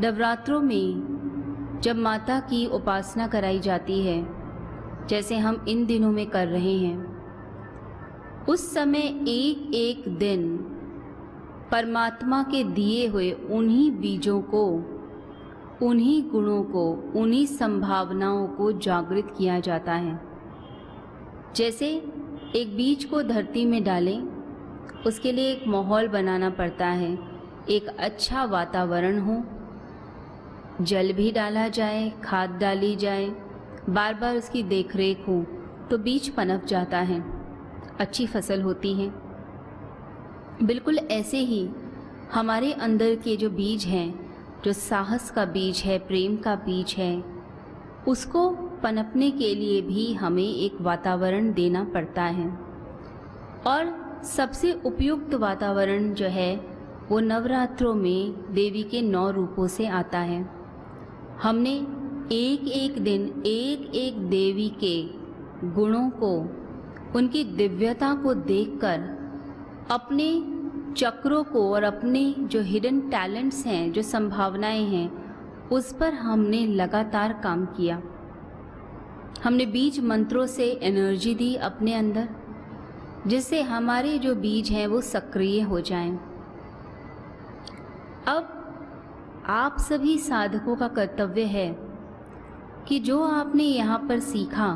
नवरात्रों में जब माता की उपासना कराई जाती है, जैसे हम इन दिनों में कर रहे हैं, उस समय एक एक दिन परमात्मा के दिए हुए उन्हीं बीजों को, उन्हीं गुणों को, उन्हीं संभावनाओं को जागृत किया जाता है। जैसे एक बीज को धरती में डालें, उसके लिए एक माहौल बनाना पड़ता है, एक अच्छा वातावरण हो जल भी डाला जाए, खाद डाली जाए बार बार उसकी देखरेख हो तो बीज पनप जाता है। अच्छी फ़सल होती है। बिल्कुल ऐसे ही हमारे अंदर के जो बीज हैं, जो साहस का बीज है, प्रेम का बीज है, उसको पनपने के लिए भी हमें एक वातावरण देना पड़ता है। और सबसे उपयुक्त वातावरण जो है, वो नवरात्रों में देवी के नौ रूपों से आता है। हमने एक एक दिन एक एक देवी के गुणों को, उनकी दिव्यता को देखकर, अपने चक्रों को और अपने जो हिडन टैलेंट्स हैं, जो संभावनाएँ हैं, उस पर हमने लगातार काम किया हमने बीज मंत्रों से एनर्जी दी अपने अंदर, जिससे हमारे जो बीज हैं वो सक्रिय हो जाएँ। अब आप सभी साधकों का कर्तव्य है कि जो आपने यहाँ पर सीखा,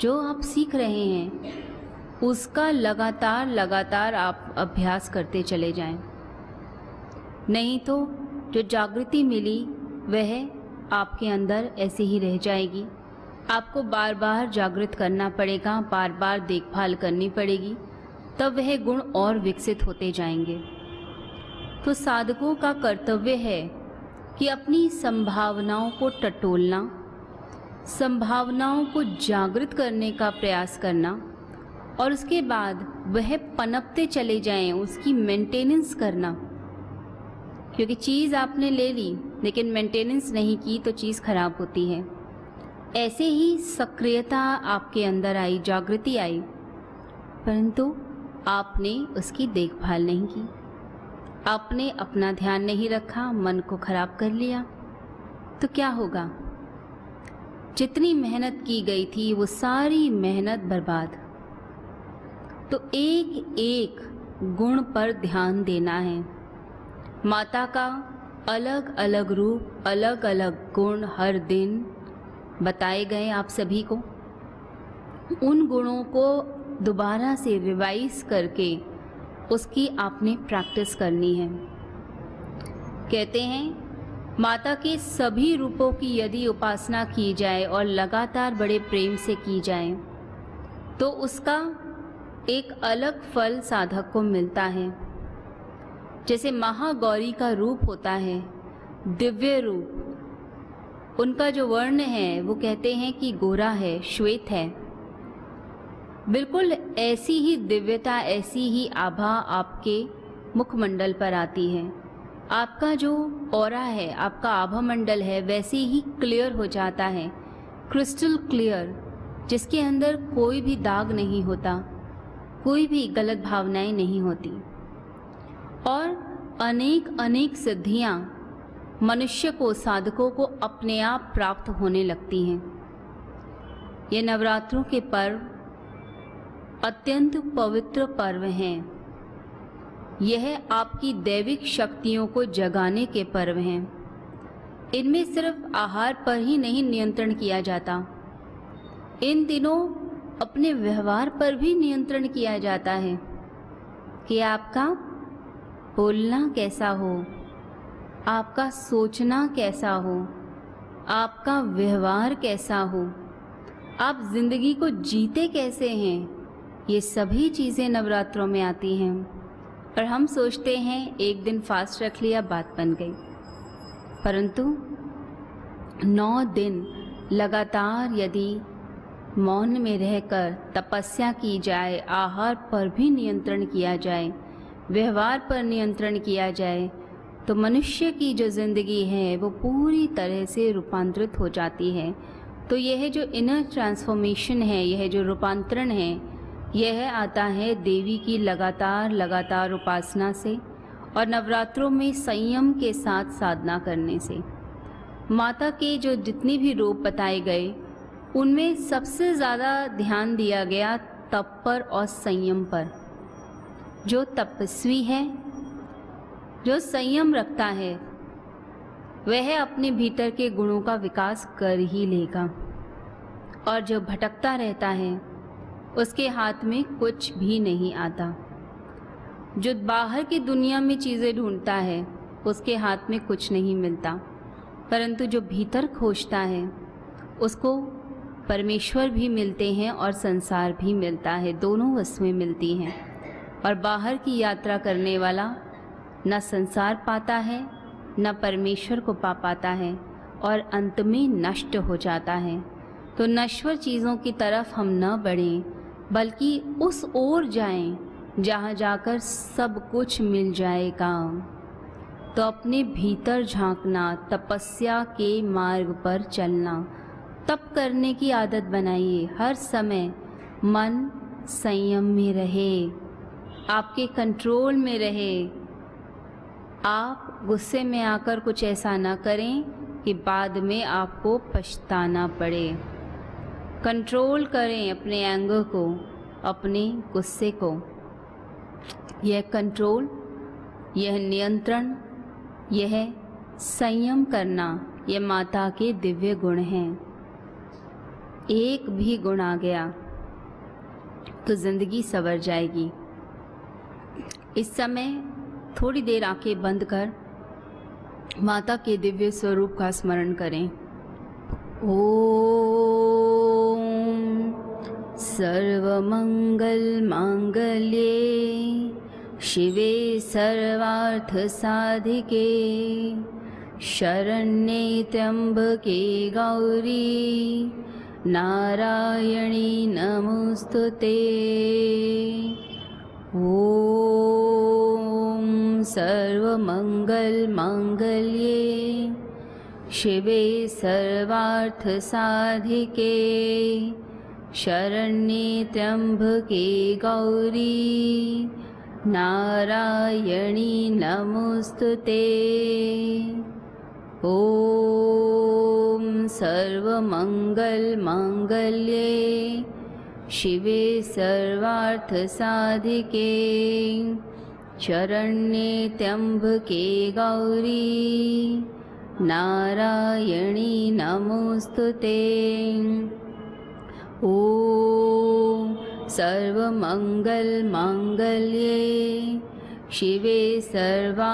जो आप सीख रहे हैं, उसका लगातार लगातार आप अभ्यास करते चले जाएँ। नहीं तो जो जागृति मिली, वह आपके अंदर ऐसे ही रह जाएगी आपको बार बार जागृत करना पड़ेगा बार बार देखभाल करनी पड़ेगी, तब वह गुण और विकसित होते जाएँगे तो साधकों का कर्तव्य है कि अपनी संभावनाओं को टटोलना, संभावनाओं को जागृत करने का प्रयास करना और उसके बाद वह पनपते चले जाएँ, उसकी मेंटेनेंस करना। क्योंकि चीज़ आपने ले ली, लेकिन मेंटेनेंस नहीं की तो चीज़ खराब होती है। ऐसे ही सक्रियता आपके अंदर आई, जागृति आई, परंतु आपने उसकी देखभाल नहीं की। आपने अपना ध्यान नहीं रखा, मन को खराब कर लिया। तो क्या होगा? जितनी मेहनत की गई थी, वो सारी मेहनत बर्बाद। तो एक एक गुण पर ध्यान देना है। माता का अलग अलग रूप अलग अलग गुण हर दिन बताए गए आप सभी को। उन गुणों को दोबारा से रिवाइज करके उसकी आपने प्रैक्टिस करनी है। कहते हैं, माता के सभी रूपों की यदि उपासना की जाए और लगातार बड़े प्रेम से की जाए तो उसका एक अलग फल साधक को मिलता है। जैसे महागौरी का रूप होता है, दिव्य रूप। उनका जो वर्ण है, वो कहते हैं कि गोरा है, श्वेत है। बिल्कुल ऐसी ही दिव्यता, ऐसी ही आभा आपके मुखमंडल पर आती है। आपका जो और है, आपका आभा मंडल है, वैसे ही क्लियर हो जाता है। क्रिस्टल क्लियर, जिसके अंदर कोई भी दाग नहीं होता, कोई भी गलत भावनाएँ नहीं होती। और अनेक अनेक सिद्धियाँ मनुष्य को, साधकों को अपने आप प्राप्त होने लगती हैं। ये नवरात्रों के पर्व अत्यंत पवित्र पर्व हैं। यह आपकी दैविक शक्तियों को जगाने के पर्व हैं। इनमें सिर्फ़ आहार पर ही नहीं नियंत्रण किया जाता। इन दिनों अपने व्यवहार पर भी नियंत्रण किया जाता है। कि आपका बोलना कैसा हो, आपका सोचना कैसा हो, आपका व्यवहार कैसा हो, आप ज़िंदगी को जीते कैसे हैं? ये सभी चीज़ें नवरात्रों में आती हैं और हम सोचते हैं एक दिन फास्ट रख लिया, बात बन गई। परंतु नौ दिन लगातार यदि मौन में रहकर तपस्या की जाए, आहार पर भी नियंत्रण किया जाए, व्यवहार पर नियंत्रण किया जाए तो मनुष्य की जो ज़िंदगी है, वो पूरी तरह से रूपांतरित हो जाती है। तो यह जो इनर ट्रांसफॉर्मेशन है, यह जो रूपांतरण है यह आता है देवी की लगातार लगातार उपासना से और नवरात्रों में संयम के साथ साधना करने से। माता के जो जितने भी रूप बताए गए, उनमें सबसे ज़्यादा ध्यान दिया गया तप पर और संयम पर। जो तपस्वी है, जो संयम रखता है, वह अपने भीतर के गुणों का विकास कर ही लेगा। और जो भटकता रहता है उसके हाथ में कुछ भी नहीं आता। जो बाहर की दुनिया में चीज़ें ढूंढता है, उसके हाथ में कुछ नहीं मिलता। परंतु जो भीतर खोजता है, उसको परमेश्वर भी मिलते हैं और संसार भी मिलता है। दोनों वस्तुएँ मिलती हैं। और बाहर की यात्रा करने वाला न संसार पाता है, न परमेश्वर को पा पाता है और अंत में नष्ट हो जाता है। तो नश्वर चीज़ों की तरफ़ हम न बढ़ें। बल्कि उस ओर जाएँ, जहाँ जाकर सब कुछ मिल जाएगा। तो अपने भीतर झांकना, तपस्या के मार्ग पर चलना। तप करने की आदत बनाइए। हर समय मन संयम में रहे। आपके कंट्रोल में रहे। आप गुस्से में आकर कुछ ऐसा ना करें कि बाद में आपको पछताना पड़े। कंट्रोल करें अपने एंगर को, अपने गुस्से को। यह कंट्रोल यह नियंत्रण, यह संयम करना यह माता के दिव्य गुण हैं। एक भी गुण आ गया तो ज़िंदगी सवर जाएगी। इस समय थोड़ी देर आँखें बंद कर माता के दिव्य स्वरूप का स्मरण करें। ॐ सर्वमङ्गलमाङ्गल्ये शिवे सर्वार्थसाधिके शरण्ये त्र्यम्बके गौरी नारायणी नमोऽस्तु ते। ॐ सर्वमङ्गलमाङ्गल्ये शिवे सर्वार्थसाधिके शरण्ये त्र्यम्बके गौरी। नारायणी नमोऽस्तु ते। ॐ सर्वमङ्गलमाङ्गल्ये। शिवे सर्वार्थसाधिके। शरण्ये त्र्यम्बके गौरी। नारायणी नमोऽस्तु ते ॐ सर्वमङ्गलमाङ्गल्ये शिवे सर्वार्थसाधिके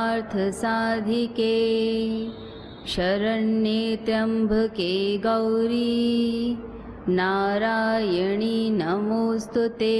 शरण्ये त्र्यम्बके गौरी नारायणी नमोऽस्तु ते